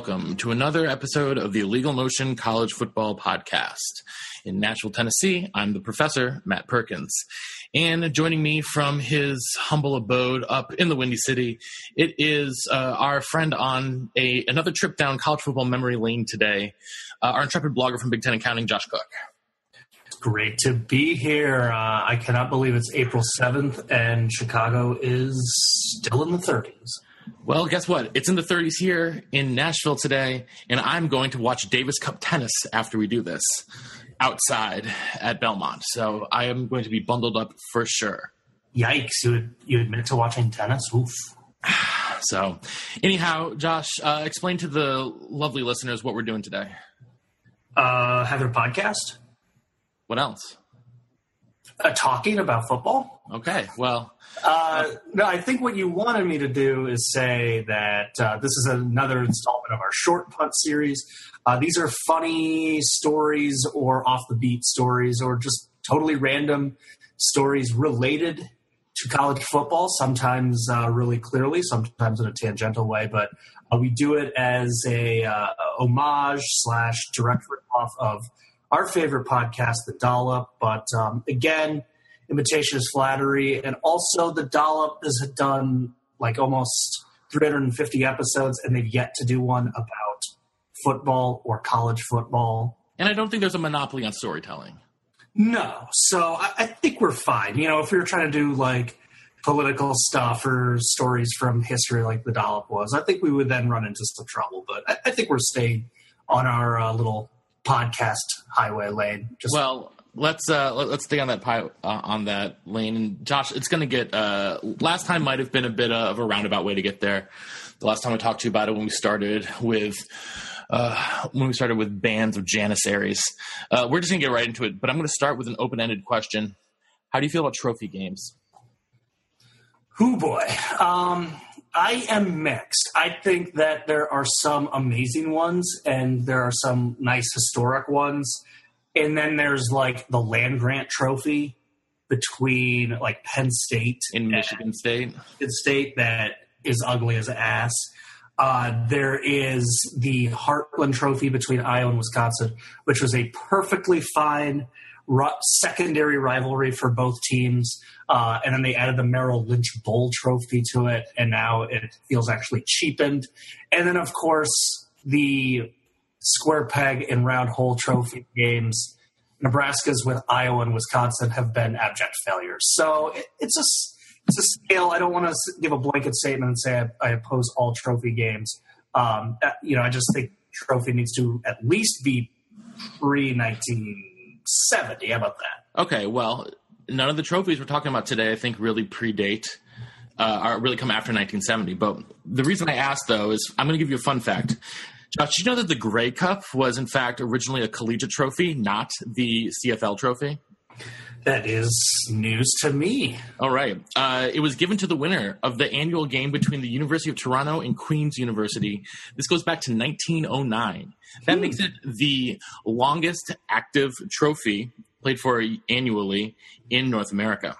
Welcome to another episode of the Illegal Motion College Football Podcast. In Nashville, Tennessee, I'm the professor, Matt Perkins. And joining me from his humble abode up in the Windy City, it is uh, our friend on a another trip down college football memory lane today, uh, our intrepid blogger from Big Ten Accounting, Josh Cook. Great to be here. Uh, I cannot believe it's April 7th and Chicago is still in the 30s. Well, guess what? It's in the 30s here in Nashville today, and I'm going to watch Davis Cup tennis after we do this outside at Belmont. So I am going to be bundled up for sure. Yikes! You you admit to watching tennis? Oof. So, anyhow, Josh, uh, explain to the lovely listeners what we're doing today. Uh, have a podcast? What else? Uh, talking about football? Okay, well, Uh, no, I think what you wanted me to do is say that uh, this is another installment of our short punt series. Uh, these are funny stories or off the beat stories or just totally random stories related to college football, sometimes uh, really clearly, sometimes in a tangential way, but uh, we do it as a uh, homage slash direct off of our favorite podcast, The Dollop. But um, again, imitation is flattery, and also The Dollop has done like almost 350 episodes, and they've yet to do one about football or college football. and I don't think there's a monopoly on storytelling. No, so I, I think we're fine. You know, if we were trying to do like political stuff or stories from history like the dollop was, I think we would then run into some trouble. But I, I think we're staying on our uh, little podcast highway lane. Just Well, let's uh, let, us stay on that pi- uh, on that lane. And Josh, it's going to get. Uh, last time might have been a bit of a roundabout way to get there. The last time I talked to you about it when we started with. Uh, when we started with bands of Janissaries, uh, we're just gonna get right into it. But I'm gonna start with an open-ended question: How do you feel about trophy games? Who boy. Um, I am mixed. I think that there are some amazing ones and there are some nice historic ones. And then there's like the land grant trophy between like Penn State in and Michigan State. Michigan State that is ugly as ass. Uh, there is the Heartland Trophy between Iowa and Wisconsin, which was a perfectly fine secondary rivalry for both teams. Uh, and then they added the Merrill Lynch Bowl Trophy to it, and now it feels actually cheapened. And then, of course, the square peg and round hole trophy games. Nebraska's with Iowa and Wisconsin have been abject failures. So it, it's a it's a scale. I don't want to give a blanket statement and say I, I oppose all trophy games. Um, uh, you know, I just think trophy needs to at least be pre 1970. How about that? Okay, well, none of the trophies we're talking about today, I think, really predate, uh, or really come after 1970. But the reason I asked, though, is I'm going to give you a fun fact. Josh, did you know that the Grey Cup was, in fact, originally a collegiate trophy, not the CFL trophy? That is news to me. All right. Uh, it was given to the winner of the annual game between the University of Toronto and Queen's University. This goes back to 1909. That makes it the longest active trophy played for annually in North America.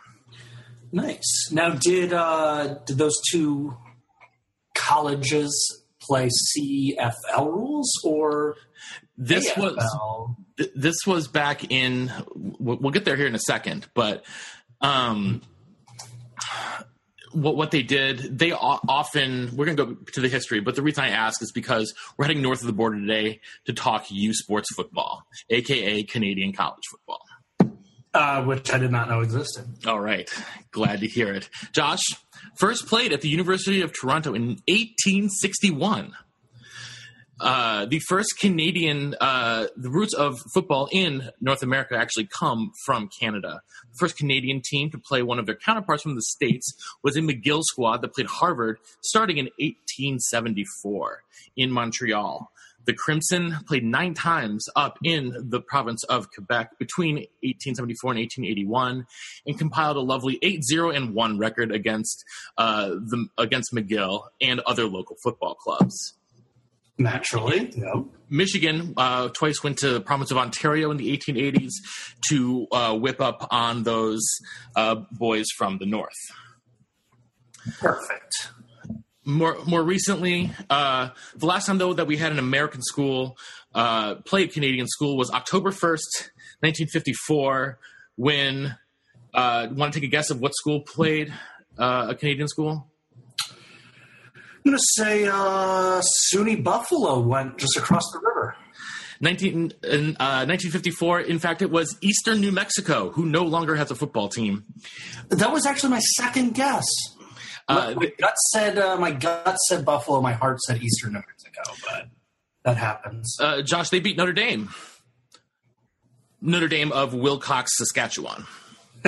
Nice. Now, did uh, did those two colleges play CFL rules or This was AFL? Th- this was back in. We'll we'll get there here in a second, but um, what what they did, they often we're going to go to the history, but the reason I ask is because we're heading north of the border today to talk U Sports football, aka Canadian college football. uh, which I did not know existed. All right, glad to hear it, Josh. First played at the University of Toronto in 1861. Uh, the first Canadian, uh, the roots of football in North America actually come from Canada. The first Canadian team to play one of their counterparts from the States was a McGill squad that played Harvard starting in 1874 in Montreal. The Crimson played nine times up in the province of Quebec between 1874 and 1881, and compiled a lovely 8-0 and 1 record against uh, the against McGill and other local football clubs. Naturally, yep. Michigan uh, twice went to the province of Ontario in the 1880s to uh, whip up on those uh, boys from the north. Perfect. More more recently, uh, the last time though that we had an American school uh, play a Canadian school was October 1st, 1954, when uh, want to take a guess of what school played uh, a Canadian school? I'm going to say uh, SUNY Buffalo went just across the river. 19, in, uh, 1954, in fact, it was Eastern New Mexico, who no longer has a football team. That was actually my second guess. Uh, my gut said uh, my gut said Buffalo. My heart said Eastern New Mexico, but that happens. uh, Josh, they beat Notre Dame. Notre Dame of Wilcox, Saskatchewan.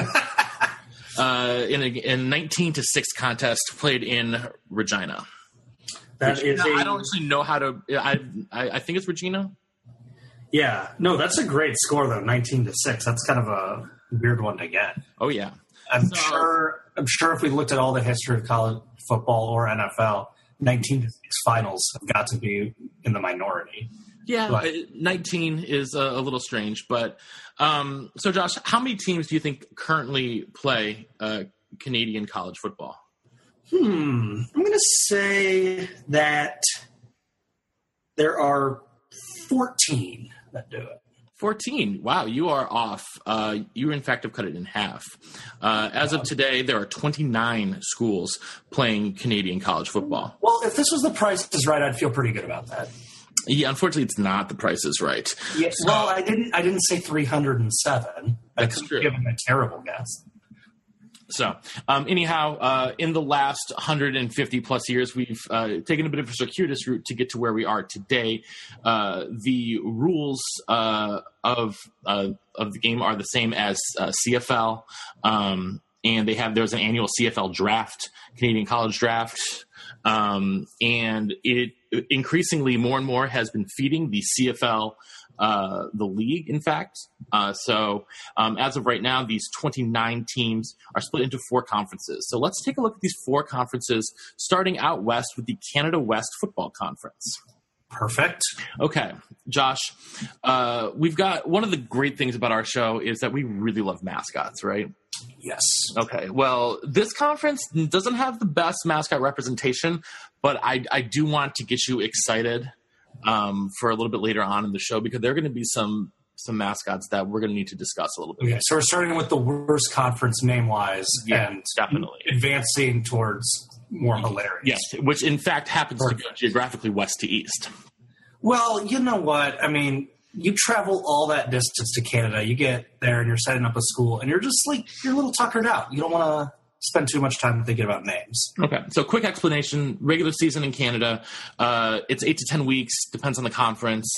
uh, in a in 19 to 6 contest played in Regina. That Regina, is a- I don't actually know how to. I, I I think it's Regina. Yeah, no, that's a great score though. Nineteen to six. That's kind of a weird one to get. Oh yeah, I'm So- sure. I'm sure if we looked at all the history of college football or NFL, nineteen to six finals have got to be in the minority. yeah. Uh, 19 is a, a little strange, but um, so Josh, how many teams do you think currently play uh, Canadian college football? Hmm. I'm going to say that there are fourteen that do it. 14. Wow, you are off. Uh, you, in fact, have cut it in half. Uh, as of today, there are 29 schools playing Canadian college football. Well, if this was the price is right, I'd feel pretty good about that. Yeah, unfortunately, it's not. The price is right. Yes. Well, I didn't. I didn't say three hundred and seven. That's could true. Give him a terrible guess. So, um, anyhow, uh, in the last 150 plus years, we've uh, taken a bit of a circuitous route to get to where we are today. Uh, the rules uh, of uh, of the game are the same as uh, CFL, um, and they have there's an annual CFL draft, Canadian College Draft, um, and it increasingly more and more has been feeding the CFL. Uh, the league, in fact. Uh, so, um, as of right now, these 29 teams are split into four conferences. So, let's take a look at these four conferences, starting out west with the Canada West Football Conference. Perfect. Okay, Josh, uh, we've got one of the great things about our show is that we really love mascots, right? Yes. Okay, well, this conference doesn't have the best mascot representation, but I, I do want to get you excited um, for a little bit later on in the show because there are going to be some some mascots that we're going to need to discuss a little bit. Okay, so we're starting with the worst conference name wise Yeah, and definitely. advancing towards more hilarious. Yes, which in fact happens to go geographically west to east. Well, you know what? I mean, you travel all that distance to Canada, you get there and you're setting up a school, and you're just like, you're a little tuckered out. You don't want to spend too much time thinking about names. Okay, so quick explanation: regular season in Canada, uh, it's eight to ten weeks, depends on the conference,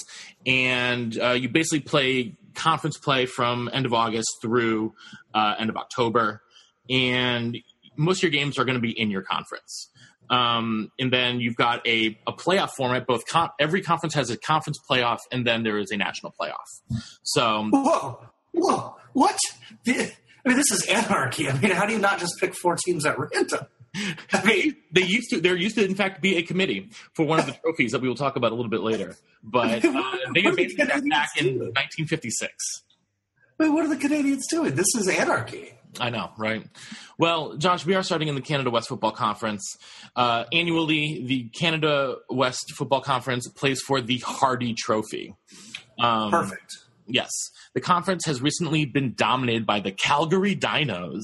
and uh, you basically play conference play from end of August through uh, end of October, and most of your games are going to be in your conference. Um, and then you've got a, a playoff format. Both con- every conference has a conference playoff, and then there is a national playoff. So Whoa, whoa, what? The- I mean, this is anarchy. I mean, how do you not just pick four teams at random? I mean, they used to there used to in fact be a committee for one of the trophies that we will talk about a little bit later but uh, they abandoned that back in 1956 wait, what are the Canadians doing? This is anarchy. i know right well josh we are starting in the canada west football conference uh, annually the canada west football conference plays for the hardy trophy um, Perfect. Yes the conference has recently been dominated by the calgary dinos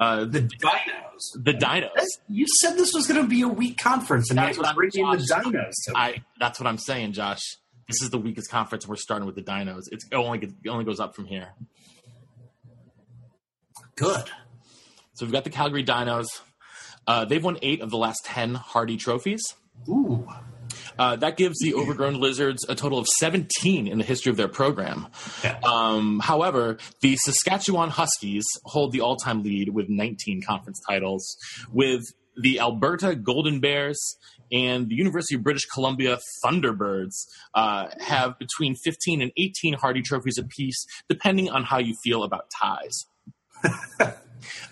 uh, The dinos. the dinos You said this was going to be a weak conference, and That's what I'm bringing the dinos. I that's what I'm saying, Josh. This is the weakest conference. We're starting with the Dinos. It's it only it only goes up from here. Good. So we've got the Calgary Dinos. Uh, they've won eight of the last ten Hardy trophies. Ooh. Uh, that gives the Overgrown Lizards a total of 17 in the history of their program. Yeah. Um, however, the Saskatchewan Huskies hold the all-time lead with 19 conference titles, with the Alberta Golden Bears and the University of British Columbia Thunderbirds uh, have between 15 and 18 Hardy trophies apiece, depending on how you feel about ties.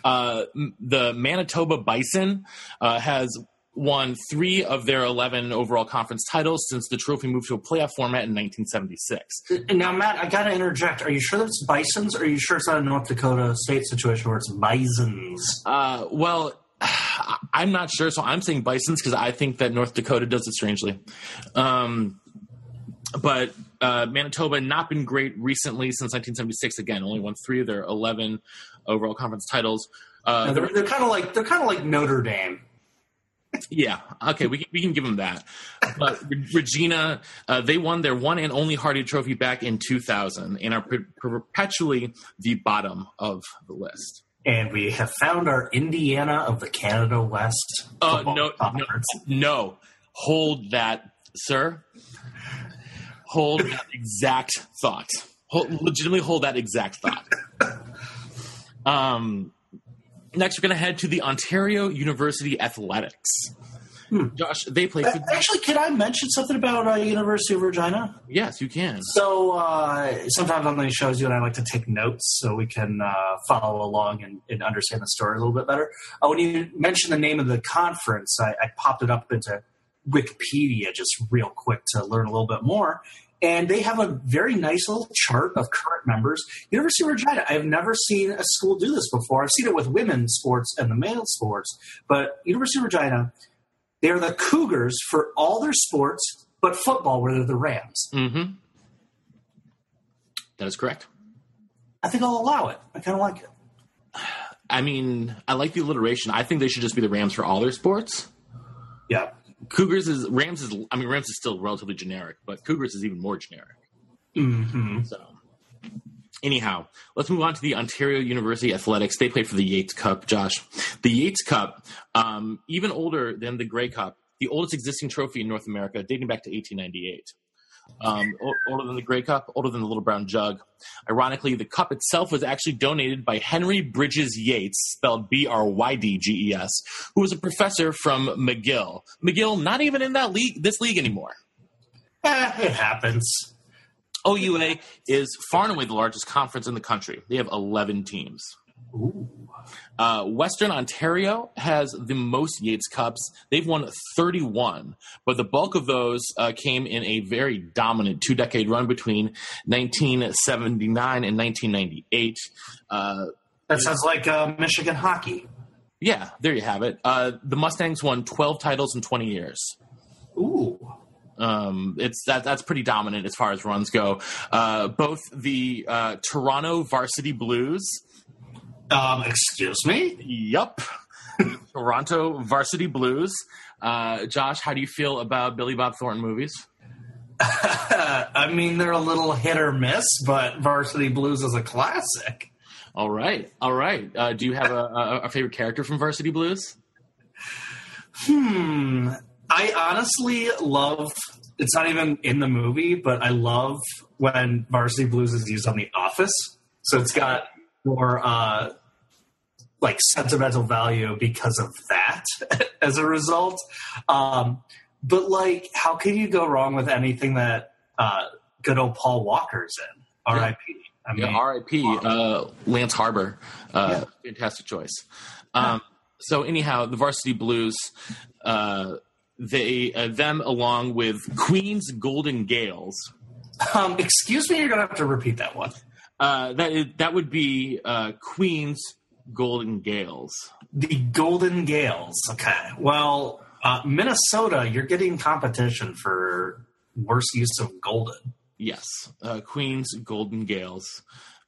uh, the Manitoba Bison uh, has won three of their 11 overall conference titles since the trophy moved to a playoff format in 1976. And now, Matt, I got to interject. Are you sure that's bisons, or are you sure it's not a North Dakota state situation where it's bisons? Uh, well, I'm not sure, so I'm saying Bisons because I think that North Dakota does it strangely. Um, but uh, Manitoba not been great recently since 1976. Again, only won three of their 11 overall conference titles. Uh, they're they're kind of like they're kind of like Notre Dame. Yeah. Okay. We can, we can give them that. But Regina, uh, they won their one and only Hardy Trophy back in 2000 and are per- perpetually the bottom of the list. And we have found our Indiana of the Canada West. Uh, no, no, no. Hold that, sir. Hold that exact thought. Hold, legitimately hold that exact thought. Um, next, we're going to head to the Ontario University Athletics. Josh, they play for. Actually, can I mention something about uh, University of Regina? Yes, you can. So uh, sometimes on these shows, you and I like to take notes so we can uh, follow along and, and understand the story a little bit better. Uh, when you mentioned the name of the conference, I, I popped it up into Wikipedia just real quick to learn a little bit more. And they have a very nice little chart of current members. University of Regina. I have never seen a school do this before. I've seen it with women's sports and the male sports, but University of Regina, they're the Cougars for all their sports, but football, where they're the Rams. Mm-hmm. That is correct. I think I'll allow it. I kind of like it. I mean, I like the alliteration. I think they should just be the Rams for all their sports. Yeah. Cougars is Rams is. I mean, Rams is still relatively generic, but Cougars is even more generic. hmm So, anyhow, let's move on to the Ontario University Athletics. They played for the Yates Cup, Josh. The Yates Cup, um, even older than the Grey Cup, the oldest existing trophy in North America, dating back to 1898. Um, older than the Grey Cup, older than the Little Brown Jug. Ironically, the cup itself was actually donated by Henry Brydges Yates, spelled B R Y D G E S, who was a professor from McGill. McGill, not even in that league, this league anymore. Eh, it happens. OUA is far and away the largest conference in the country. They have 11 teams. Ooh. Uh, Western Ontario has the most Yates Cups. They've won 31, but the bulk of those uh, came in a very dominant two decade run between 1979 and 1998. Uh, That sounds like uh, Michigan hockey. yeah, there you have it. Uh, the Mustangs won 12 titles in 20 years. Ooh. Um, it's that that's pretty dominant as far as runs go. Uh, both the uh, Toronto Varsity Blues Um, excuse me? Yup. Toronto Varsity Blues. Uh, Josh, how do you feel about Billy Bob Thornton movies? I mean, they're a little hit or miss, but Varsity Blues is a classic. All right, all right. Uh, do you have a, a, a favorite character from Varsity Blues? Hmm. I honestly love. It's not even in the movie, but I love when Varsity Blues is used on The Office. So it's got more uh, like sentimental value because of that. as a result, um, but like, how can you go wrong with anything that uh, good old Paul Walker's in? R.I.P. I mean, Yeah, R.I.P. Uh, Lance Harbor. Uh, Fantastic choice. Um, so anyhow, the Varsity Blues, uh, they uh, them along with Queens Golden Gaels. um, excuse me, you're gonna have to repeat that one. Uh, that that would be uh, Queens Golden Gaels. The Golden Gaels. Okay. Well, uh, Minnesota, you're getting competition for worst use of golden. Yes, uh, Queens Golden Gaels.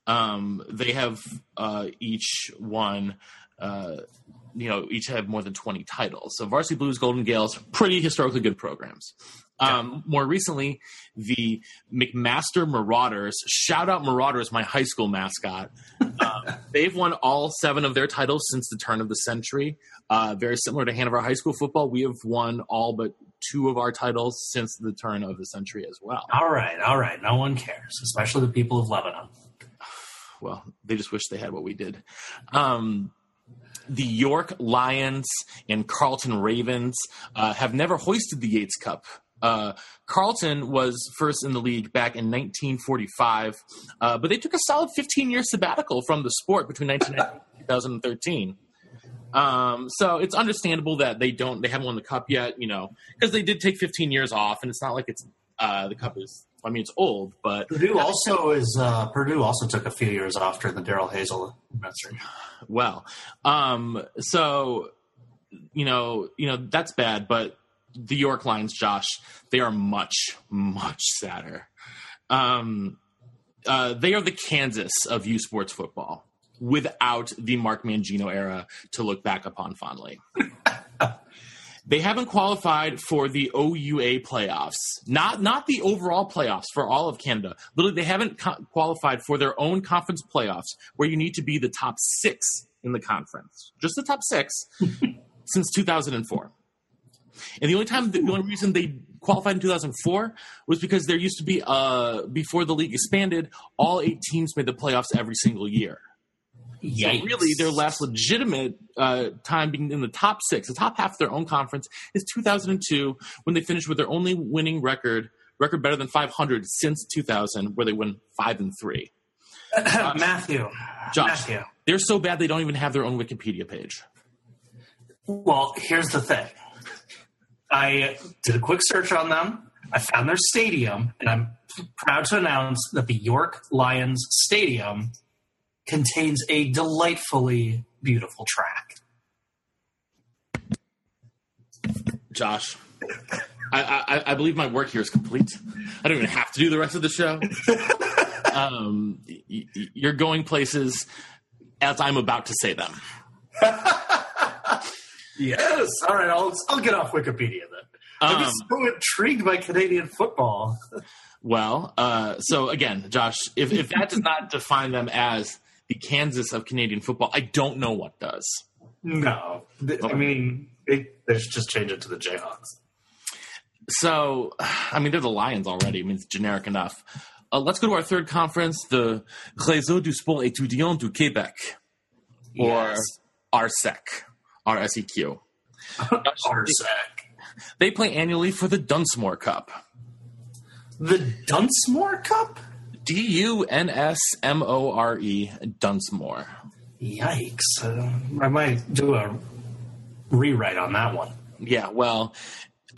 Um, they have uh, each won, uh, you know, each have more than 20 titles. So Varsity Blues, Golden Gaels, pretty historically good programs. Um, more recently, the McMaster Marauders, shout out Marauders, my high school mascot. Um, they've won all seven of their titles since the turn of the century. Uh, very similar to Hanover High School football, we have won all but two of our titles since the turn of the century as well. All right, all right. No one cares, especially the people of Lebanon. Well, they just wish they had what we did. Um, the York Lions and Carleton Ravens uh, have never hoisted the Yates Cup. Uh, Carleton was first in the league back in 1945, uh, but they took a solid 15 year sabbatical from the sport between 1990 and 2013. Um, so it's understandable that they don't, they haven't won the cup yet, you know, because they did take 15 years off, and it's not like it's uh, the cup is. I mean, it's old, but Purdue also is. Uh, Purdue also took a few years off during the Darrell Hazell administration. well, um, so you know, you know that's bad, but the York Lions, Josh, they are much, much sadder. Um, uh, they are the Kansas of U Sports football without the Mark Mangino era to look back upon fondly. they haven't qualified for the OUA playoffs, not not the overall playoffs for all of Canada. Literally, they haven't co- qualified for their own conference playoffs, where you need to be the top six in the conference, just the top six, since 2004. And the only time, the only reason they qualified in 2004 was because there used to be, uh, before the league expanded, all eight teams made the playoffs every single year. So really, their last legitimate uh, time being in the top six, the top half of their own conference, is 2002 when they finished with their only winning record, record better than 500 since 2000, where they win five and three. Matthew. Josh, Matthew. they're so bad they don't even have their own Wikipedia page. Well, here's the thing. I did a quick search on them. I found their stadium, and I'm proud to announce that the York Lions Stadium contains a delightfully beautiful track. Josh, I, I, I believe my work here is complete. I don't even have to do the rest of the show. um, you're going places as I'm about to say them. Yes. All right. I'll I'll get off Wikipedia then. I'm Um, just so intrigued by Canadian football. Well, uh, so again, Josh, if, if that does not define them as the Kansas of Canadian football, I don't know what does. No, I mean they, they should just change it to the Jayhawks. So, I mean, they're the Lions already. I mean, it's generic enough. Uh, let's go to our third conference, the Réseau du Sport Étudiant du Québec, or Yes. RSEC, RSEQ. Arsac. They play annually for the Dunsmore Cup. The Dunsmore Cup. D U N S M O R E, Dunsmore. Yikes! Uh, I might do a rewrite on that one. Yeah, well,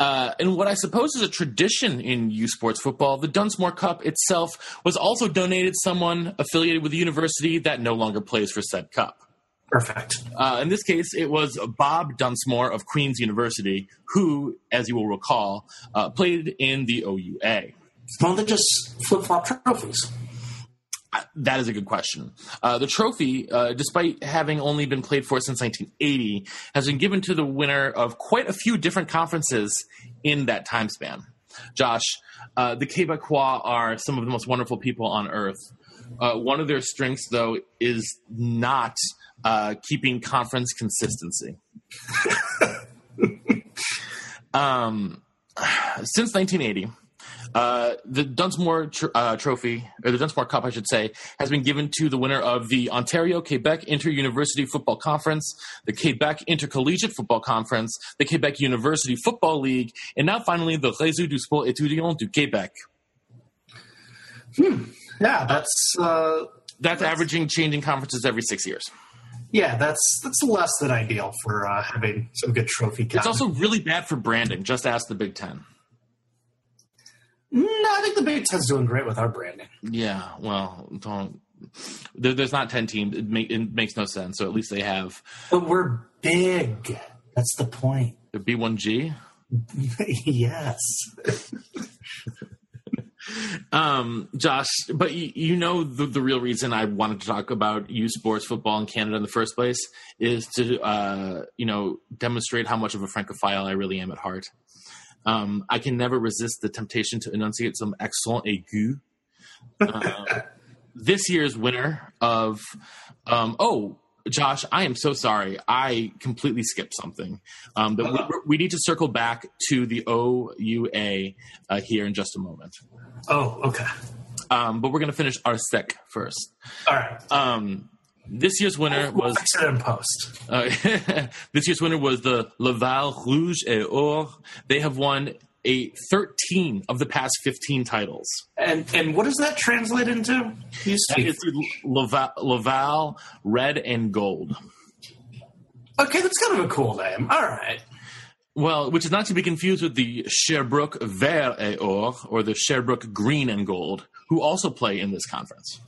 uh, and what I suppose is a tradition in U Sports football, the Dunsmore Cup itself was also donated someone affiliated with the university that no longer plays for said cup. Perfect. Uh, in this case, it was Bob Dunsmore of Queen's University, who, as you will recall, uh, played in the OUA. Well, they just flip flop trophies. Uh, That is a good question. Uh, the trophy, uh, despite having only been played for since 1980, has been given to the winner of quite a few different conferences in that time span. Josh, uh, the Quebecois are some of the most wonderful people on earth. Uh, one of their strengths, though, is not uh, keeping conference consistency. um, since 1980, uh, the Dunsmore tr- uh, Trophy, or the Dunsmore Cup, I should say, has been given to the winner of the Ontario Quebec Inter University Football Conference, the Quebec Intercollegiate Football Conference, the Quebec University Football League, and now finally the Réseau du Sport Étudiant du Québec. Hmm. Yeah, that's uh, That's averaging changing conferences every six years. Yeah, that's that's less than ideal for uh, having some good trophy. It's also really bad for branding. Just ask the Big Ten. no, I think the Big Ten's doing great with our branding. Yeah, well, don't. There, there's not ten teams. It, make, it makes no sense. So at least they have But we're big. That's the point. the B1G. yes. Um, Josh, but you, you know the, the real reason I wanted to talk about U Sports football in Canada in the first place is to uh, you know demonstrate how much of a francophile I really am at heart. Um, I can never resist the temptation to enunciate some accent aigu. Uh, this year's winner of um, oh Josh, I am so sorry. I completely skipped something. Um, that we, we need to circle back to the OUA uh, here in just a moment. Oh, okay. Um, but we're going to finish our sec first. All right. Um, this year's winner We'll was in post. uh, this year's winner was the Laval Rouge et Or. They have won a 13 of the past 15 titles. And and what does that translate into? It's Laval, Laval Red and Gold. Okay, that's kind of a cool name. All right. Well, which is not to be confused with the Sherbrooke Vert et Or or the Sherbrooke Green and Gold, who also play in this conference.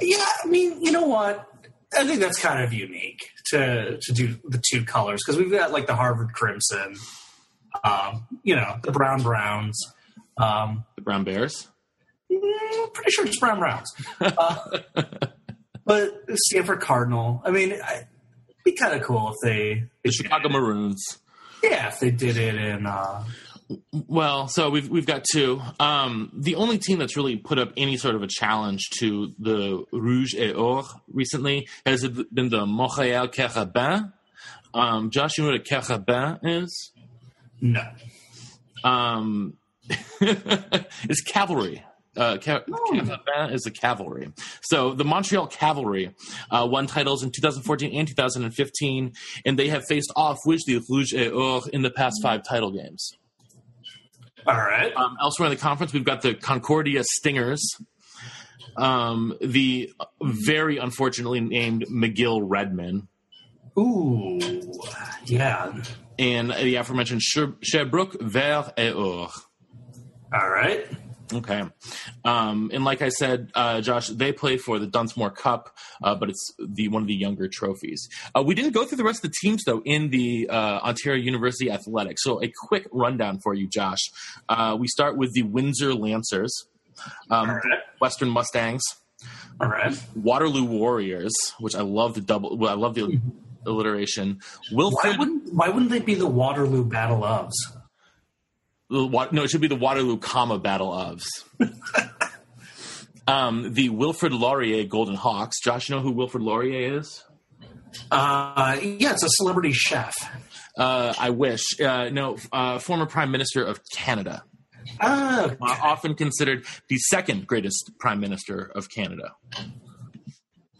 Yeah, I mean, you know what? I think that's kind of unique to to do the two colors because we've got like the Harvard Crimson, um, you know, the Brown Browns. Um, The Brown Bears. mm, pretty sure it's Brown Browns, uh, but Stanford Cardinal. I mean, it'd be kind of cool if they, The Chicago Maroons. yeah, if they did it in. Uh, Well, so we've we've got two. Um, the only team that's really put up any sort of a challenge to the Rouge et Or recently has been the Montréal Carabin. Um, Josh, you know what a Carabin is? No, Um, it's cavalry. Uh, ca- Carabin is a cavalry. So the Montreal Cavalry uh, won titles in 2014 and 2015, and they have faced off with the Rouge et Or in the past five title games. all right. Um, elsewhere in the conference, we've got the Concordia Stingers, um, the very unfortunately named McGill Redmen, Ooh, yeah. and the aforementioned Sher- Sherbrooke Vert et Or. All right. Okay. Um, and like I said, uh, Josh, they play for the Dunsmore Cup, uh, but it's the one of the younger trophies. Uh, we didn't go through the rest of the teams, though, in the uh, Ontario University Athletics. So a quick rundown for you, Josh. Uh, we start with the Windsor Lancers, um, right. Western Mustangs, All right. Waterloo Warriors, which I love the double. Well, I love the alliteration. Why wouldn't Why wouldn't they be the Waterloo Battle ofs? the no, it should be the Waterloo, comma Battle ofs. um, the Wilfrid Laurier Golden Hawks. Josh, you know who Wilfrid Laurier is? Uh, yeah, it's a celebrity chef. Uh, I wish. Uh, no, uh, former Prime Minister of Canada. Ah, Uh, often considered the second greatest Prime Minister of Canada.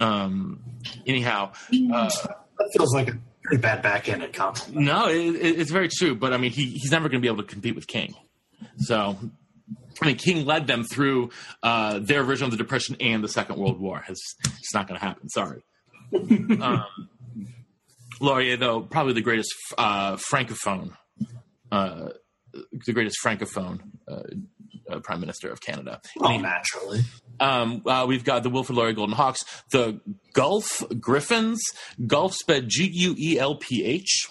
Um, anyhow, uh, that feels like a pretty bad backhanded compliment. No, it, it, it's very true. But I mean, he, he's never going to be able to compete with King. So, I mean, King led them through uh, their version of the Depression and the Second World War. It's, it's not going to happen. Sorry. um, Laurier, though, probably the greatest uh, francophone, uh, the greatest francophone uh, uh, prime minister of Canada. Oh, he- naturally. um, uh, we've got the Wilfrid Laurier Golden Hawks, the Guelph Gryphons, Guelph spelled G U E L P H.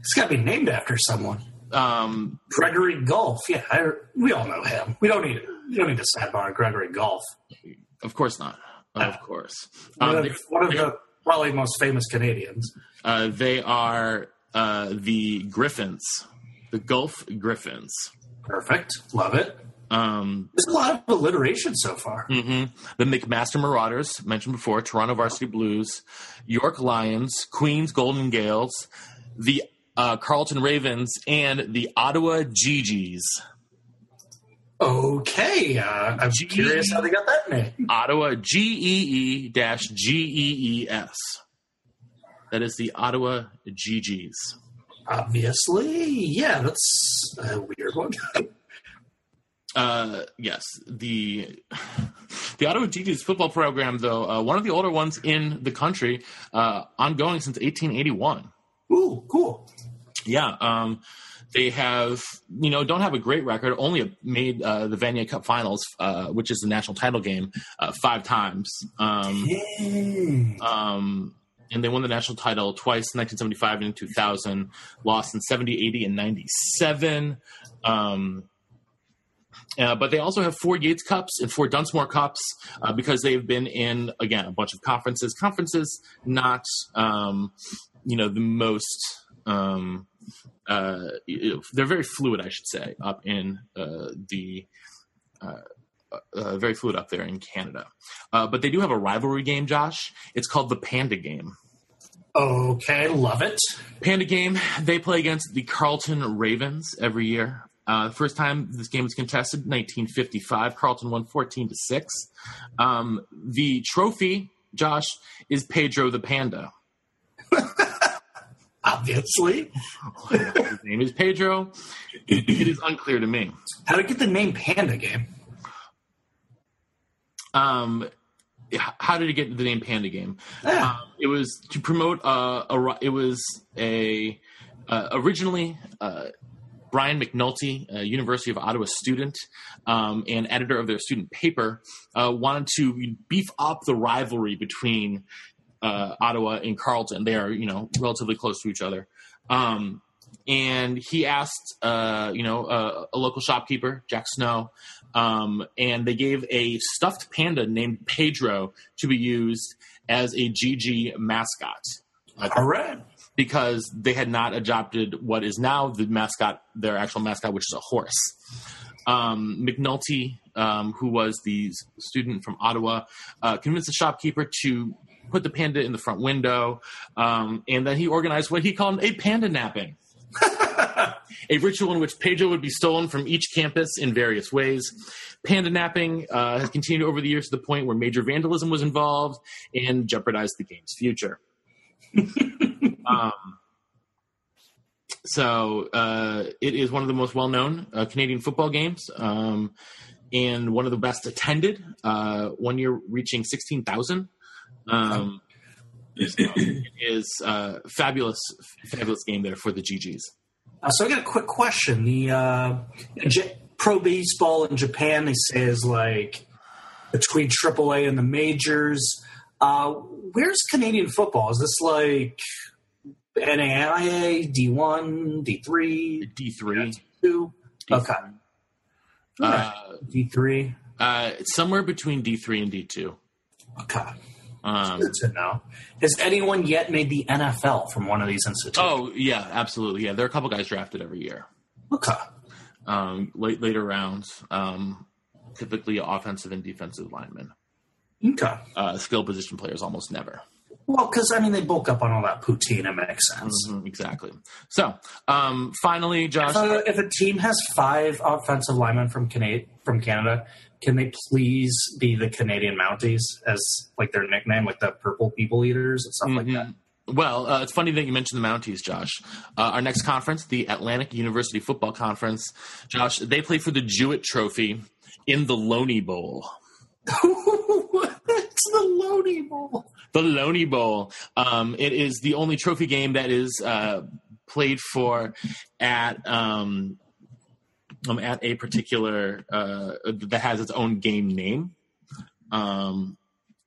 It's got to be named after someone. Um, Gregory Gulf. Yeah, I, we all know him. We don't need we don't need to sidebar on Gregory Gulf. Of course not. Of course. One, Um, of, they, one of the probably most famous Canadians. uh, they are uh, the Gryphons, the Guelph Gryphons. Perfect. Love it. Um, There's a lot of alliteration so far. mhm. The McMaster Marauders, mentioned before, Toronto Varsity Blues, York Lions, Queens Golden Gaels, the uh, Carleton Ravens, and the Ottawa Gee-Gees. Okay, uh, I'm Gee. curious how they got that name. Ottawa G E E dash G E E S. That is the Ottawa Gee-Gees. Obviously, yeah, that's a weird one. Uh, yes, the the Ottawa Gee-Gees football program, though, uh, one of the older ones in the country, uh, ongoing since 1881. Ooh, cool. Yeah, um, they have you know don't have a great record. Only made uh, the Vanier Cup Finals, uh, which is the national title game, uh, five times. Um, um, and they won the national title twice, 1975 and 2000. Lost in 70, 80, and 97. Um, uh, but they also have four Yates Cups and four Dunsmore Cups uh, because they've been in again a bunch of conferences. Conferences not um, you know the most. Um, uh, they're very fluid, I should say, up in uh, the uh, uh, very fluid up there in Canada. Uh, but they do have a rivalry game, Josh. It's called the Panda Game. Okay, love it. Panda game. They play against the Carleton Ravens every year. Uh, the first time this game was contested, 1955. Carleton won 14 to six. Um, the trophy, Josh, is Pedro the Panda. Obviously. His name is Pedro. It is unclear to me. How to get the name Panda Game? Um, how did it get the name Panda Game? Yeah. Um, it was to promote uh, a. It was a uh, originally uh, Brian McNulty, a University of Ottawa student um, and editor of their student paper, uh, wanted to beef up the rivalry between uh, Ottawa and Carleton. They are, you know, relatively close to each other. Um, and he asked, uh, you know, uh, a local shopkeeper, Jack Snow, um, and they gave a stuffed panda named Pedro to be used as a Gee-Gee mascot All right. Because they had not adopted what is now the mascot, their actual mascot, which is a horse. Um, McNulty, um, who was the student from Ottawa, uh, convinced the shopkeeper to put the panda in the front window, um, and then he organized what he called a panda napping. a ritual in which Pedro would be stolen from each campus in various ways. Panda napping uh, has continued over the years to the point where major vandalism was involved and jeopardized the game's future. um, so uh, it is one of the most well-known uh, Canadian football games, um, and one of the best attended. Uh, one year reaching sixteen thousand. Um, so it is uh, fabulous, fabulous game there for the Gee-Gees. Uh, so I got a quick question. The uh, J- pro baseball in Japan, they say is like between AAA and the majors. Uh, where's Canadian football? Is this like NAIA, D1, D3, D three, D2. Okay, uh, D3. uh, somewhere between D three and D two. Okay, Um, good to know. Has anyone yet made the NFL from one of these institutions? oh yeah, absolutely. Yeah, there are a couple guys drafted every year. okay. Um, late later rounds, um, typically offensive and defensive linemen. Okay. Uh, skill position players almost never. Well, because I mean, they bulk up on all that poutine. It makes sense. Mhm, exactly. So, um, finally, Josh. Uh, if a team has five offensive linemen from Canada, from Canada, can they please be the Canadian Mounties as like their nickname, like the Purple People Eaters and stuff like that? Well, uh, it's funny that you mentioned the Mounties, Josh. Uh, our next conference, the Atlantic University Football Conference, Josh, they play for the Jewett Trophy in the Loney Bowl. it's the Loney Bowl. The Loney Bowl. Um, it is the only trophy game that is uh, played for at um, um, at a particular uh, that has its own game name. Um,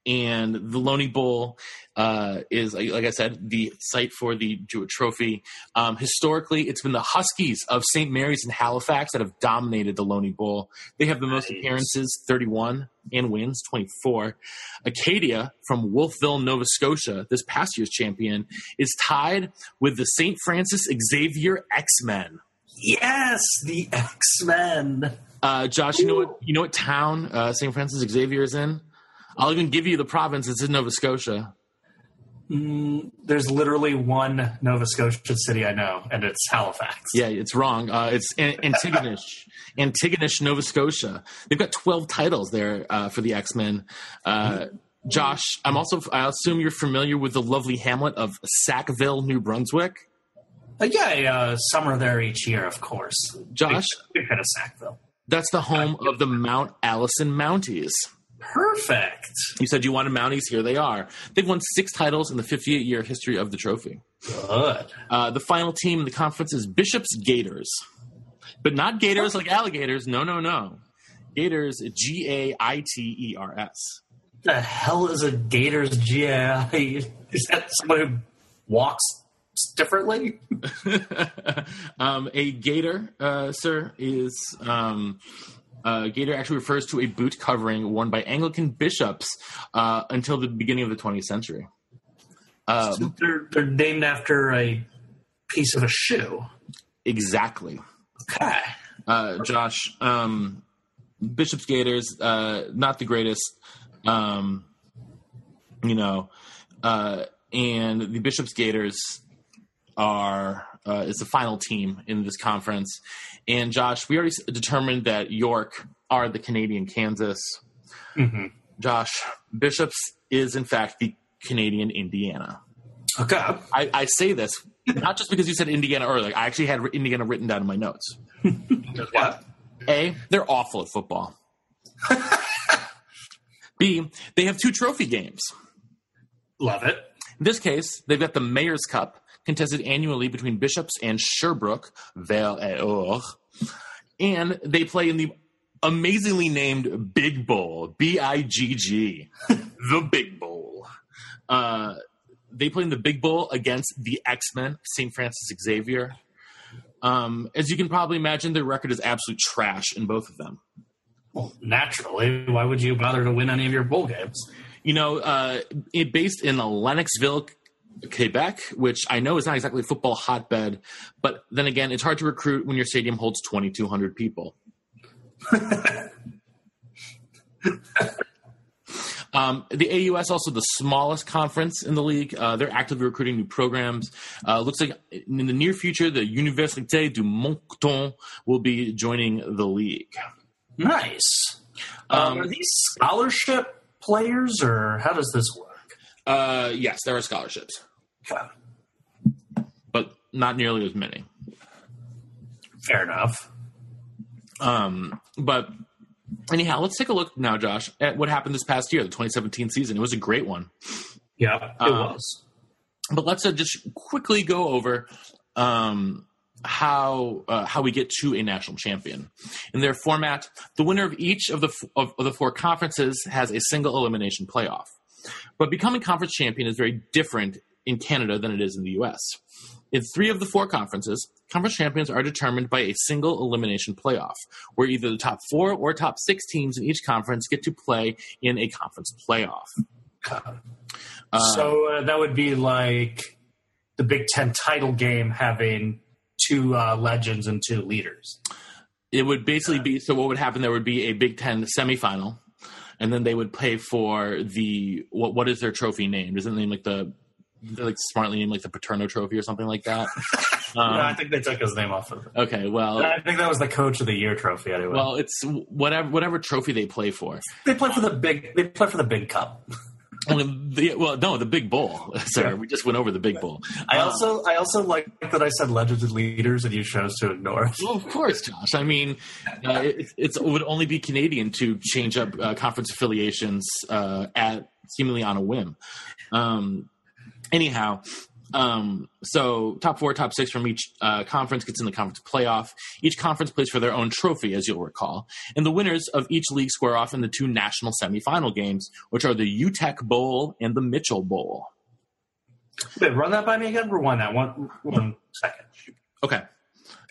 and the Loney Bowl uh, is, like I said, the site for the Jewett Trophy. Um, historically, it's been the Huskies of St. Mary's and Halifax that have dominated the Loney Bowl. They have the most Nice. appearances, 31, and wins, 24. Acadia from Wolfville, Nova Scotia, this past year's champion, is tied with the St. Francis Xavier X-Men. Yes, the X Men. Uh, Josh, you know what? You know what town uh, St. Francis Xavier is in? I'll even give you the province. It's in Nova Scotia. Mm, there's literally one Nova Scotia city I know, and it's Halifax. Yeah, it's wrong. Uh, it's Antigonish, Antigonish, Nova Scotia. They've got twelve titles there uh, for the X Men. Uh, Josh, I'm also. I assume you're familiar with the lovely hamlet of Sackville, New Brunswick. Uh, yeah, uh, summer there each year, of course. Josh, big, big fan of Sackville. that's the home of the Mount Allison Mounties. Perfect. You said you wanted Mounties. Here they are. They've won six titles in the 58 year history of the trophy. Good. Uh, the final team in the conference is Bishop's Gaiters, but not Gators like alligators. No, no, no. Gaiters, G A I T E R S. the hell is a Gators GI? Is that someone who walks differently? um, a gator, uh, sir, is um, uh, gaiter actually refers to a boot covering worn by Anglican bishops uh, until the beginning of the 20th century. Um, they're, they're named after a piece of a shoe. exactly. Okay. uh, Josh. Um, Bishop's Gaiters, uh, not the greatest. Um, you know, uh, and the Bishops Gaiters are uh, is the final team in this conference. And Josh, we already determined that York are the Canadian Kansas. Mm-hmm. Josh, Bishops is in fact the Canadian Indiana. Okay. I, I say this not just because you said Indiana earlier. I actually had Indiana written down in my notes. Yeah. A, they're awful at football. B, they have two trophy games. Love it. In this case, they've got the Mayor's Cup, contested annually between Bishops and Sherbrooke, Val et Or, and they play in the amazingly named Big Bowl, B I G G, the Big Bowl. Uh, they play in the Big Bowl against the X Men, St. Francis Xavier. Um, as you can probably imagine, their record is absolute trash in both of them. Well, naturally, why would you bother to win any of your bowl games? You know, uh, it based in Lennoxville, Quebec, which I know is not exactly a football hotbed, but then again, it's hard to recruit when your stadium holds 2,200 people. Um, the AUS also the smallest conference in the league. Uh, they're actively recruiting new programs. Uh, looks like in the near future, the Université du Moncton will be joining the league. Nice. Um, Um, are these scholarship players, or how does this work? Uh, yes, there are scholarships, but not nearly as many. Fair enough. Um, but anyhow, let's take a look now, Josh, at what happened this past year, the 2017 season. It was a great one. Yeah, it Um, was. But let's uh, just quickly go over um, how uh, how we get to a national champion. In their format, the winner of each of the f- of, of the four conferences has a single elimination playoff. But becoming conference champion is very different in Canada than it is in the U.S. In three of the four conferences, conference champions are determined by a single elimination playoff, where either the top four or top six teams in each conference get to play in a conference playoff. Uh, so uh, that would be like the Big Ten title game having two uh, legends and two leaders. it would basically be so what would happen there would be a big ten semifinal and then they would play for the what what is their trophy named isn't it named like the they're like smartly named like the paterno trophy or something like that um, no, I think they took his name off of it. okay well I think that was the Coach of the Year trophy. Anyway, well it's whatever whatever trophy they play for they play for the big. They play for the Big Cup. The, well no the big bowl sir Yeah. we just went over the big bowl I Um, also, I also like that I said legends and leaders, and you chose to ignore it. Well, of course, Josh. I mean, uh, it, it's, it would only be Canadian to change up uh, conference affiliations uh, at seemingly on a whim. Um, anyhow, um, so top four, top six from each uh, conference gets in the conference playoff. Each conference plays for their own trophy, as you'll recall, and the winners of each league square off in the two national semifinal games, which are the Uteck Bowl and the Mitchell Bowl. Wait, run that by me again. Rewind that one, one second. Okay.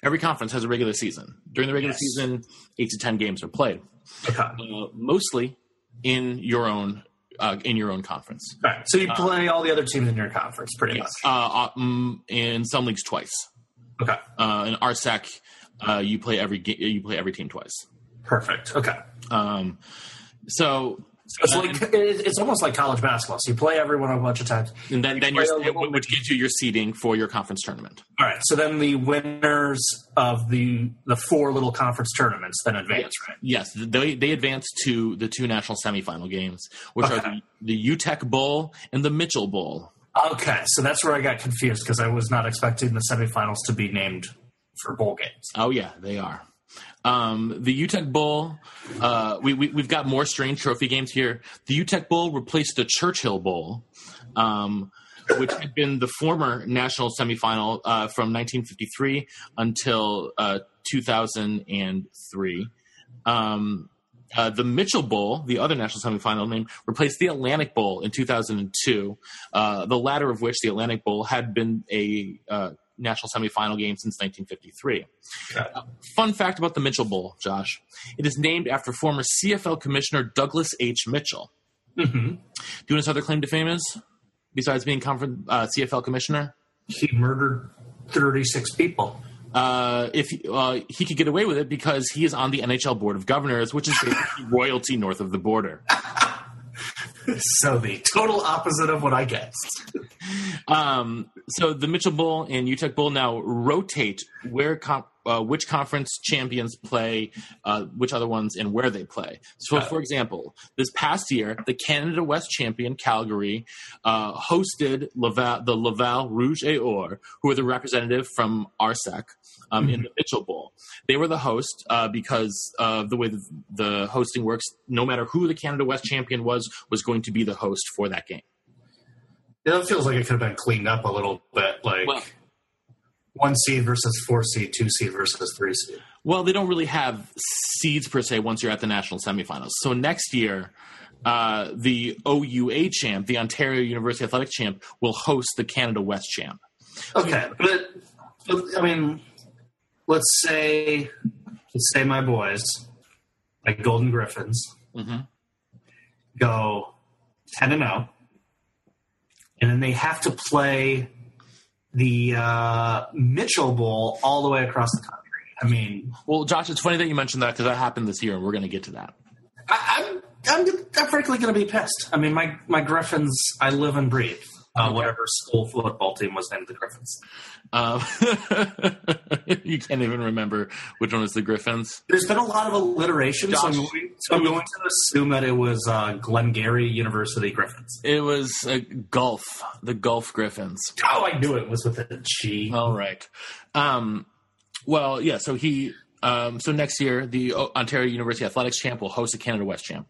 Every conference has a regular season. During the regular Yes. season, eight to ten games are played. Okay. uh, mostly in your own uh, in your own conference. All right. So you play all the other teams in your conference, pretty Uh, uh, mm, in some leagues twice. Okay. Uh, in RSEC, uh, you play every ga- you play every team twice. Perfect. Okay. Um, so It's like it's almost like college basketball. So you play everyone a bunch of times. and then then you're, which gives you your seeding for your conference tournament. All right. So then the winners of the the four little conference tournaments then advance, right? Yes, they they advance to the two national semifinal games, which are the, the Uteck Bowl and the Mitchell Bowl. Okay. So that's where I got confused because I was not expecting the semifinals to be named for bowl games. Oh yeah, they are. Um, the Uteck Bowl, uh, we, we we've got more strange trophy games here. The Uteck Bowl replaced the Churchill Bowl, um, which had been the former national semifinal uh, from 1953 until uh, 2003. Um, uh, the Mitchell Bowl, the other national semifinal name, replaced the Atlantic Bowl in 2002. Uh, the latter of which, the Atlantic Bowl, had been a uh, national semifinal game since 1953. Uh, fun fact about the Mitchell Bowl, Josh: it is named after former CFL Commissioner Douglas H. Mitchell. Mm-hmm. Do you know his other claim to fame is, besides being uh, CFL Commissioner? He murdered thirty six people. Uh, if he, uh, he could get away with it because he is on the NHL Board of Governors, which is basically royalty north of the border. So the total opposite of what I guessed. Um, so the Mitchell Bowl and Uteck Bowl now rotate where com- uh, which conference champions play, uh, which other ones, and where they play. So, for example, this past year, the Canada West champion Calgary uh, hosted Laval, the Laval Rouge et Or, who are the representative from RSEC. Um, in the Mitchell Bowl, they were the host uh, because of the way the, the hosting works. No matter who the Canada West champion was, was going to be the host for that game. Yeah, it feels like it could have been cleaned up a little bit, like Well- one seed versus four seed, two seed versus three seed. Well, they don't really have seeds per se once you're at the national semifinals. So next year, uh, the OUA champ, the Ontario University Athletic champ, will host the Canada West champ. Okay, but, but I mean, let's say let's say my boys, like Golden Gryphons, Mhm. go ten and zero, and then they have to play the uh, Mitchell Bowl all the way across the country. I mean, Well, Josh, it's funny that you mentioned that because that happened this year, and we're going to get to that. I, I'm, I'm I'm frankly going to be pissed. I mean, my my Gryphons, I live and breathe. Uh, whatever school football team was named the Gryphons. Um, you can't even remember which one was the Gryphons. There's been a lot of alliteration, so I'm, going, so I'm going to assume that it was uh, Glengarry University Gryphons. It was uh, Guelph, the Guelph Gryphons. Oh, I knew it was with a G. All right. Um, well, yeah. So he. Um, so next year, the Ontario University Athletics champ will host the Canada West champ.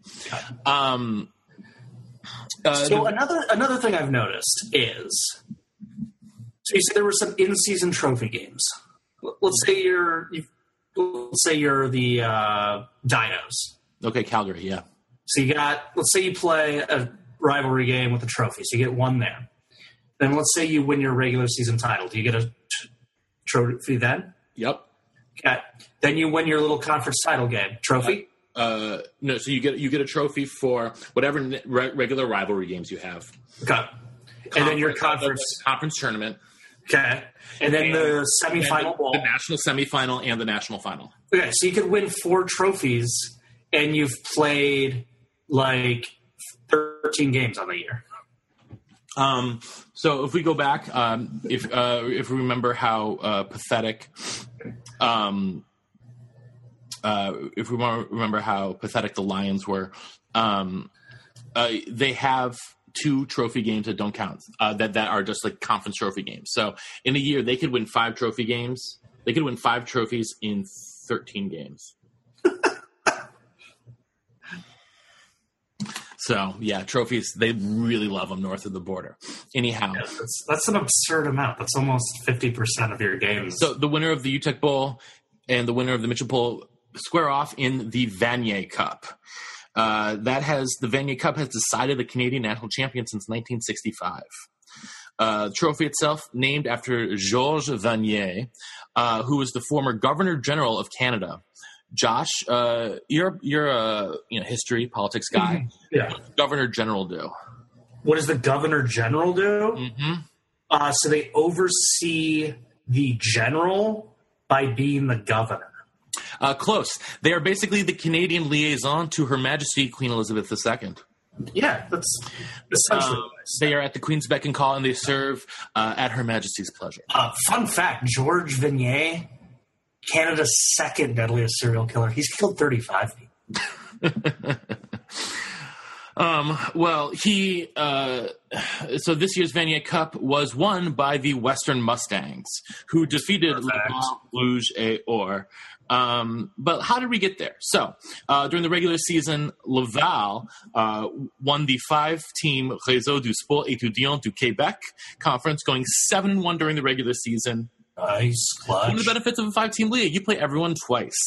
Um, uh, So the- another another thing I've noticed is, so you said there were some in-season trophy games. Let's say you're, you, let's say you're the uh, Dinos. okay, Calgary. Yeah. So you got, let's say you play a rivalry game with a trophy, so you get one there. Then let's say you win your regular season title. Do you get a t- trophy then? Yep. Okay. Then you win your little conference title game. Trophy? Uh, no, so you get you get a trophy for whatever re- regular rivalry games you have. Okay. And then your conference. conference tournament, Okay. And then the semifinal bowl. the national semifinal, and the national final. Okay, so you could win four trophies and you've played like 13 games on the year. Um, so if we go back, um, if uh, if we remember how uh, pathetic, um, uh, if we want to remember how pathetic the Lions were, um, uh, they have two trophy games that don't count uh, that that are just like conference trophy games. So in a year, they could win five trophy games. They could win five trophies in thirteen games. So yeah, trophies they really love them north of the border. Anyhow, That's, that's an absurd amount. That's almost 50% of your games. so the winner of the Uteck Bowl and the winner of the Mitchell Bowl square off in the Vanier Cup. Uh, that has the Vanier Cup has decided the Canadian national champion since 1965. Uh, the trophy itself, named after Georges Vanier, uh, who was the former Governor General of Canada. Josh, uh, you're you're a you know history politics guy. yeah. Governor General do. What does the governor general do? Mm-hmm. Uh, so they oversee the general by being the governor. Uh, close. They are basically the Canadian liaison to Her Majesty Queen Elizabeth II. Yeah, that's essentially Um, they are at the Queen's beck and call, and they serve uh, at Her Majesty's pleasure. Uh, fun fact George Vanier, Canada's second deadliest serial killer. He's killed 35 people. Um, well, he uh, so this year's Vanier Cup was won by the Western Mustangs, who defeated Rouge et Or. Um, but how did we get there? So uh, during the regular season, Laval uh, won the five-team Réseau du Sport étudiant du Québec conference, going seven-one during the regular season. Nice One of clutch. the benefits of a five team league, you play everyone twice.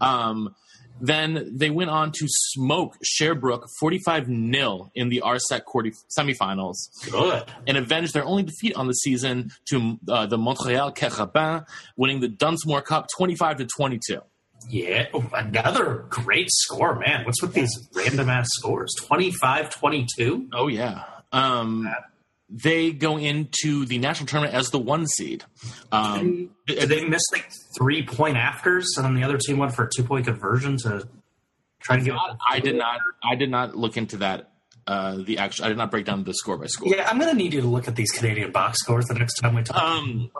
Um, then they went on to smoke Sherbrooke 45 0 in the RSEC quarter semifinals Good. and avenge their only defeat on the season to uh, the Montreal Carabin, winning the Dunsmore Cup 25 to 22. Yeah, oh, another great score, man. What's with these random ass scores? 25 22? Oh, yeah. Um, they go into the national tournament as the one seed. Um, Did they miss like three point afters and then the other team went for a two point conversion to try to get I did not. I did not look into that uh, the actual. I did not break down the score by score. Yeah, I'm going to need you to look at these Canadian box scores the next time we talk Um,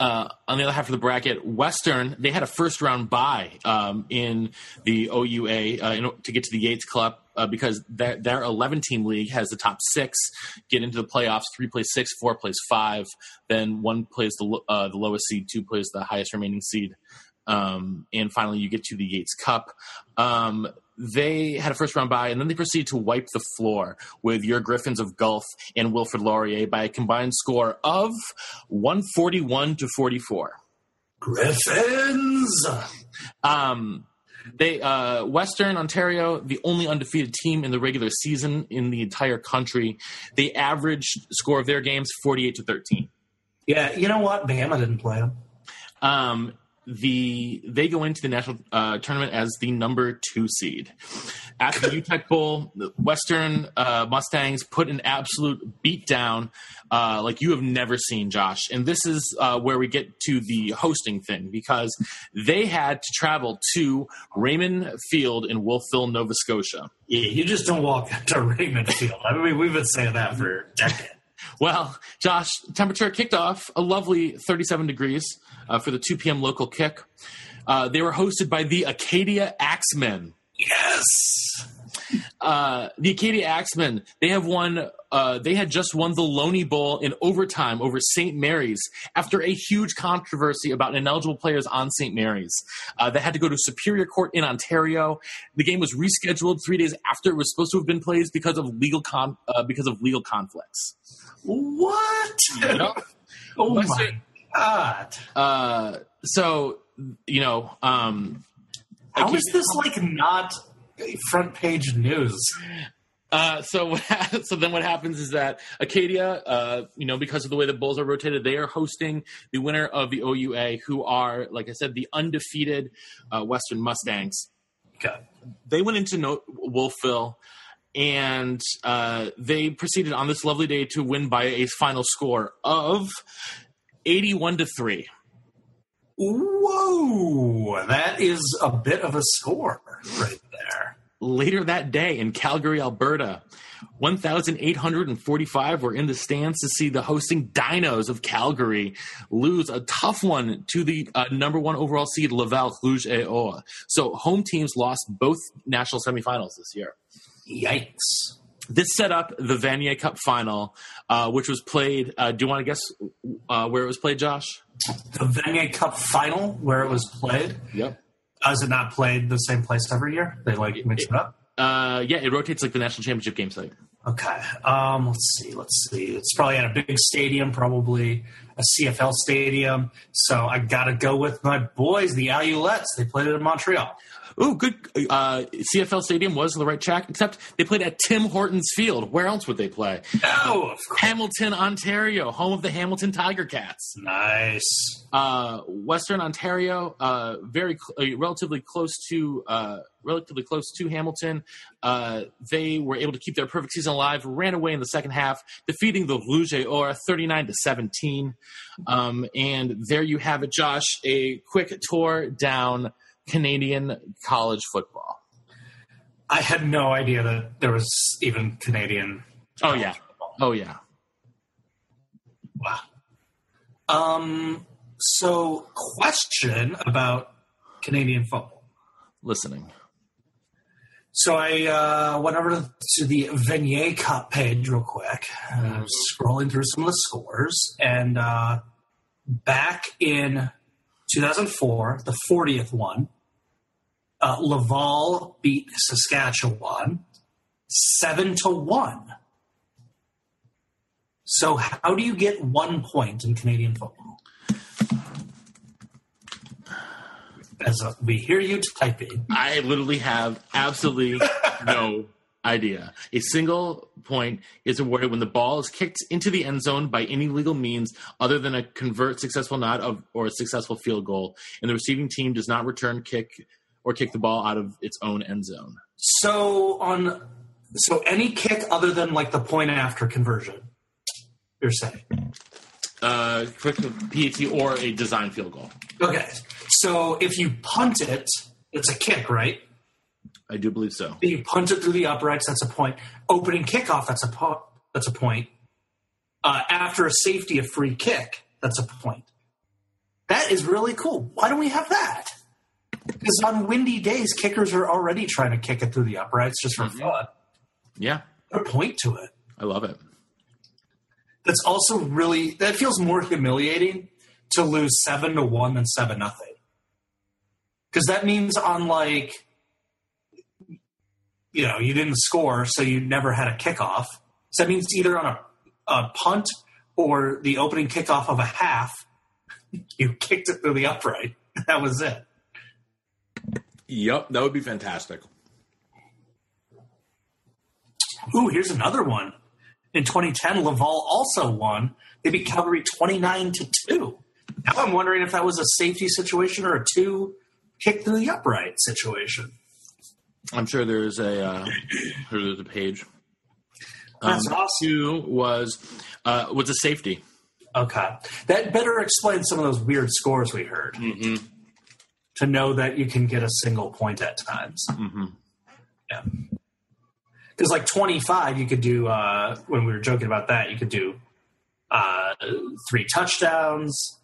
uh, on the other half of the bracket, Western they had a first round bye um, in the OUA uh, in, to get to the Yates Cup uh, because their, their 11 team league has the top six get into the playoffs. Three plays six, four plays five. Then one plays the uh, the lowest seed, two plays the highest remaining seed. Um, and finally, you get to the Yates Cup. Um, they had a first round bye, and then they proceeded to wipe the floor with your Gryphons of Guelph and Wilfrid Laurier by a combined score of 141 to 44. Gryphons. Um, they uh, Western Ontario, the only undefeated team in the regular season in the entire country. The average score of their games 48 to 13. Yeah, you know what? Bama didn't play them. Um, the they go into the national uh, tournament as the number two seed. After the Uteck Bowl, the Western uh, Mustangs put an absolute beat down uh, like you have never seen, Josh. And this is uh, where we get to the hosting thing because they had to travel to Raymond Field in Wolfville, Nova Scotia. Yeah, you just don't walk to Raymond Field. I mean, we've been saying that for decades. Well, Josh, temperature kicked off a lovely 37 degrees uh, for the 2 p.m. local kick. Uh, they were hosted by the Acadia Axemen. Yes. Uh, the Acadia Axemen, they have won. Uh, they had just won the Loney Bowl in overtime over St. Mary's after a huge controversy about ineligible players on St. Mary's. Uh, they had to go to Superior Court in Ontario. The game was rescheduled three days after it was supposed to have been played because of legal con- uh, because of legal conflicts. What? Yep. oh What's my god! Uh, so you know, um, How is this like not front page news? Uh, so so then what happens is that Acadia, uh, you know, because of the way the Bulls are rotated, they are hosting the winner of the OUA, who are, like I said, the undefeated uh, Western Mustangs. Okay. They went into no- Wolfville, and uh, they proceeded on this lovely day to win by a final score of eighty-one to three. Whoa, that is a bit of a score right. Later that day in Calgary, Alberta. 1,845 were in the stands to see the hosting Dinos of Calgary lose a tough one to the uh, number one overall seed Laval Rouge et Or. So home teams lost both national semifinals this year. Yikes! This set up the Vanier Cup final, uh, which was played. Uh, do you want to guess uh, where it was played, Josh? The Vanier Cup final where it was played. Yep. Is it not played the same place every year? They like mix it up. Uh, yeah, it rotates like the national championship game site. Okay. Um, let's see. Let's see. It's probably at a big stadium, probably a CFL stadium. So I got to go with my boys, the Alouettes. They played it in Montreal. Ooh, good. Uh, CFL Stadium was the right track, except they played at Tim Hortons Field. Where else would they play? Oh, of course. Hamilton, Ontario, home of the Hamilton Tiger Cats. Nice. Uh, Western Ontario, uh, very cl- uh, relatively close to uh, relatively close to Hamilton. Uh, they were able to keep their perfect season alive. Ran away in the second half, defeating the Rouge et Or thirty-nine to seventeen. Um, and there you have it, Josh. A quick tour down Canadian college football. I had no idea that there was even Canadian. Oh yeah. Oh yeah. Wow. Um. So, question about Canadian football. Listening. So I uh, went over to the Vanier Cup page real quick. And I was scrolling through some of the scores, and uh, back in 2004, the 40th one, uh, Laval beat Saskatchewan seven to one. So how do you get one point in Canadian football? As we hear you typing, I literally have absolutely no idea. A single point is awarded when the ball is kicked into the end zone by any legal means other than a convert successful not of or a successful field goal, and the receiving team does not return kick or kick the ball out of its own end zone. So on so any kick other than like the point after conversion, you're saying. Uh, quick PAT or a design field goal. Okay. So if you punt it, it's a kick, right? I do believe so. You punt it through the uprights. That's a point. Opening kickoff. That's a po- that's a point. Uh, after a safety, a free kick. That's a point. That is really cool. Why don't we have that? Because on windy days, kickers are already trying to kick it through the uprights just for fun. Yeah, Put a point to it. I love it. That's also really that feels more humiliating to lose seven to one than seven nothing. Because that means on like you know, you didn't score, so you never had a kickoff. So that means either on a, a punt or the opening kickoff of a half, you kicked it through the upright. That was it. Yep, that would be fantastic. Ooh, here's another one. In 2010, Laval also won. They beat Calgary 29 to 2. Now I'm wondering if that was a safety situation or a two kick through the upright situation. I'm sure there's a uh, there's a page. That's Um, awesome. Two was uh, was a safety. Okay. That better explains some of those weird scores we heard. Mm-hmm. To know that you can get a single point at times. Mm-hmm. Yeah. Because like 25, you could do, uh, when we were joking about that, you could do uh, three touchdowns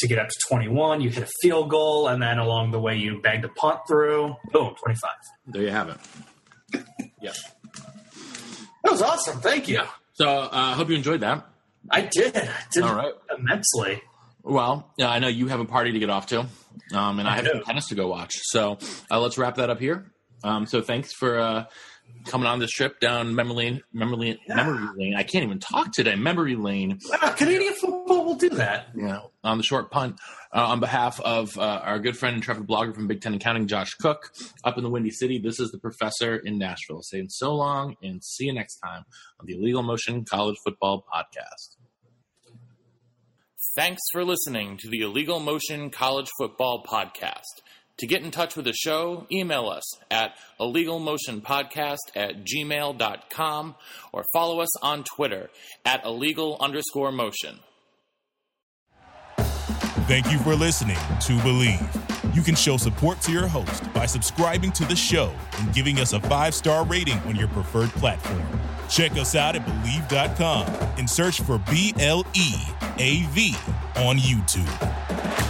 to get up to 21. You hit a field goal, and then along the way, you banged a punt through. Boom, 25. There you have it. Yeah. That was awesome. Thank you. So uh, I hope you enjoyed that. I did. I did All right. immensely. Well, yeah, I know you have a party to get off to, um, and I, I have do. some tennis to go watch. So uh, let's wrap that up here. Um, so thanks for uh, coming on this trip down memory lane. Memory lane. Memory lane. I can't even talk today. Memory lane. Wow, Canadian football will do that. you know, on the short punt. Uh, on behalf of uh, our good friend and intrepid blogger from Big Ten Accounting, Josh Cook, up in the Windy City, this is the professor in Nashville saying so long and see you next time on the Illegal Motion College Football Podcast. Thanks for listening to the Illegal Motion College Football Podcast. To get in touch with the show, email us at illegalmotionpodcast at gmail.com or follow us on Twitter at illegal underscore motion. Thank you for listening to Bleav. You can show support to your host by subscribing to the show and giving us a five star rating on your preferred platform. Check us out at Bleav.com and search for B L E A V on YouTube.